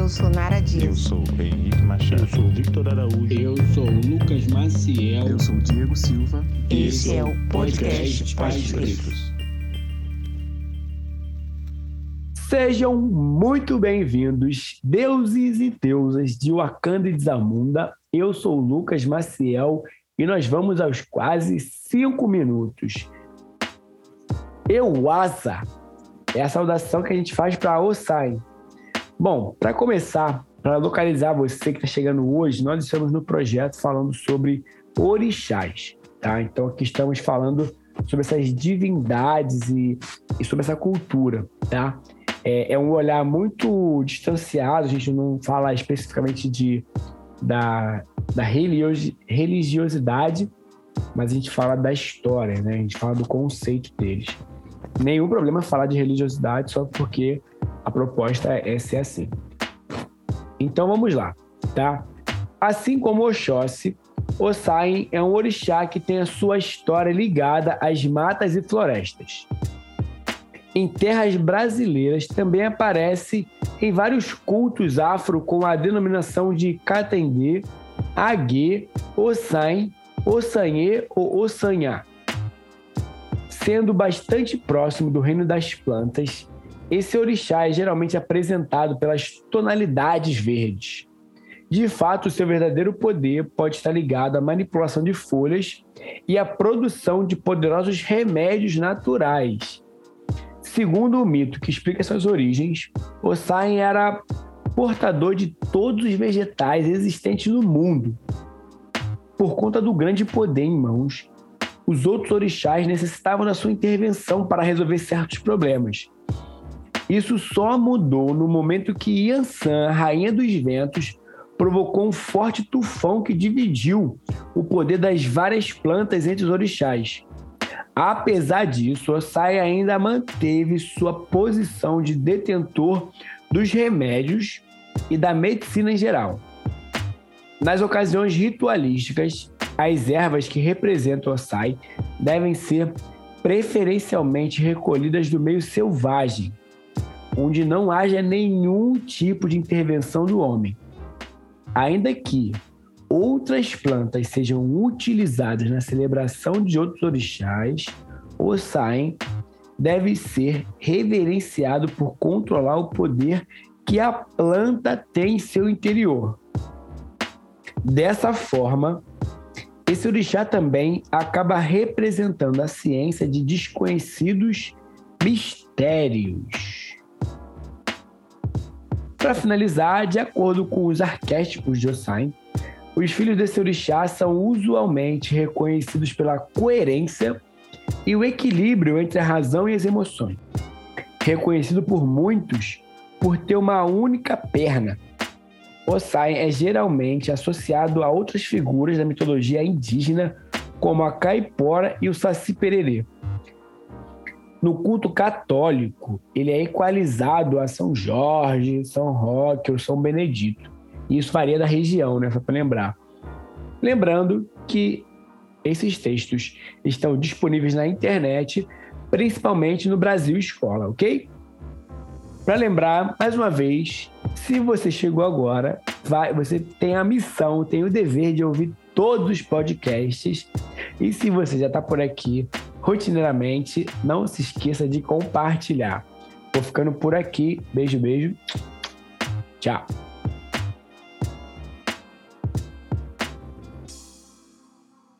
Eu sou Nara Dias. Eu sou Henrique Machado. Eu sou Victor Araújo. Eu sou Lucas Maciel. Eu sou Diego Silva. Esse é o podcast Pais Pretos. Sejam muito bem-vindos, deuses e deusas de Wakanda e Zamunda. Eu sou o Lucas Maciel e nós vamos aos quase cinco minutos. Euasa é a saudação que a gente faz para Osai. Bom, para começar, para localizar você que está chegando hoje, nós estamos no projeto falando sobre orixás, tá? Então aqui estamos falando sobre essas divindades e, e sobre essa cultura, tá? é, é, um olhar muito distanciado, a gente não fala especificamente de, da, da religiosidade, mas a gente fala da história, né? a gente fala do conceito deles. Nenhum problema falar de religiosidade só porque a proposta é ser assim. Então vamos lá, tá? Assim como Oxóssi, Ossain é um orixá que tem a sua história ligada às matas e florestas em terras brasileiras também aparece em vários cultos afro com a denominação de Katendê, Aguê, Ossain, Ossanhê ou Ossanhá. Sendo bastante próximo do reino das plantas, esse orixá é geralmente apresentado pelas tonalidades verdes. De fato, seu verdadeiro poder pode estar ligado à manipulação de folhas e à produção de poderosos remédios naturais, Segundo o mito que explica suas origens, Ossain era portador de todos os vegetais existentes no mundo. Por conta do grande poder em mãos, os outros orixás necessitavam da sua intervenção para resolver certos problemas. Isso só mudou no momento que Yansan, rainha dos ventos, provocou um forte tufão que dividiu o poder das várias plantas entre os orixás. Apesar disso, Osai ainda manteve sua posição de detentor dos remédios e da medicina em geral. Nas ocasiões ritualísticas, as ervas que representam Osai devem ser preferencialmente recolhidas do meio selvagem, onde não haja nenhum tipo de intervenção do homem. Ainda que outras plantas sejam utilizadas na celebração de outros orixás, o Sain deve ser reverenciado por controlar o poder que a planta tem em seu interior. Dessa forma, esse orixá também acaba representando a ciência de desconhecidos mistérios. Para finalizar, de acordo com os arquétipos de Ossain, os filhos desse orixá são usualmente reconhecidos pela coerência e o equilíbrio entre a razão e as emoções. Reconhecido por muitos por ter uma única perna. Osai é geralmente associado a outras figuras da mitologia indígena, como a caipora e o saci pererê. No culto católico, ele é equalizado a São Jorge, São Roque ou São Benedito. Isso varia da região, né? Só para lembrar. Lembrando que esses textos estão disponíveis na internet, principalmente no Brasil Escola, ok? Para lembrar, mais uma vez, se você chegou agora, vai, você tem a missão, tem o dever de ouvir todos os podcasts. E se você já está por aqui rotineiramente, não se esqueça de compartilhar. Vou ficando por aqui. Beijo, beijo. Tchau.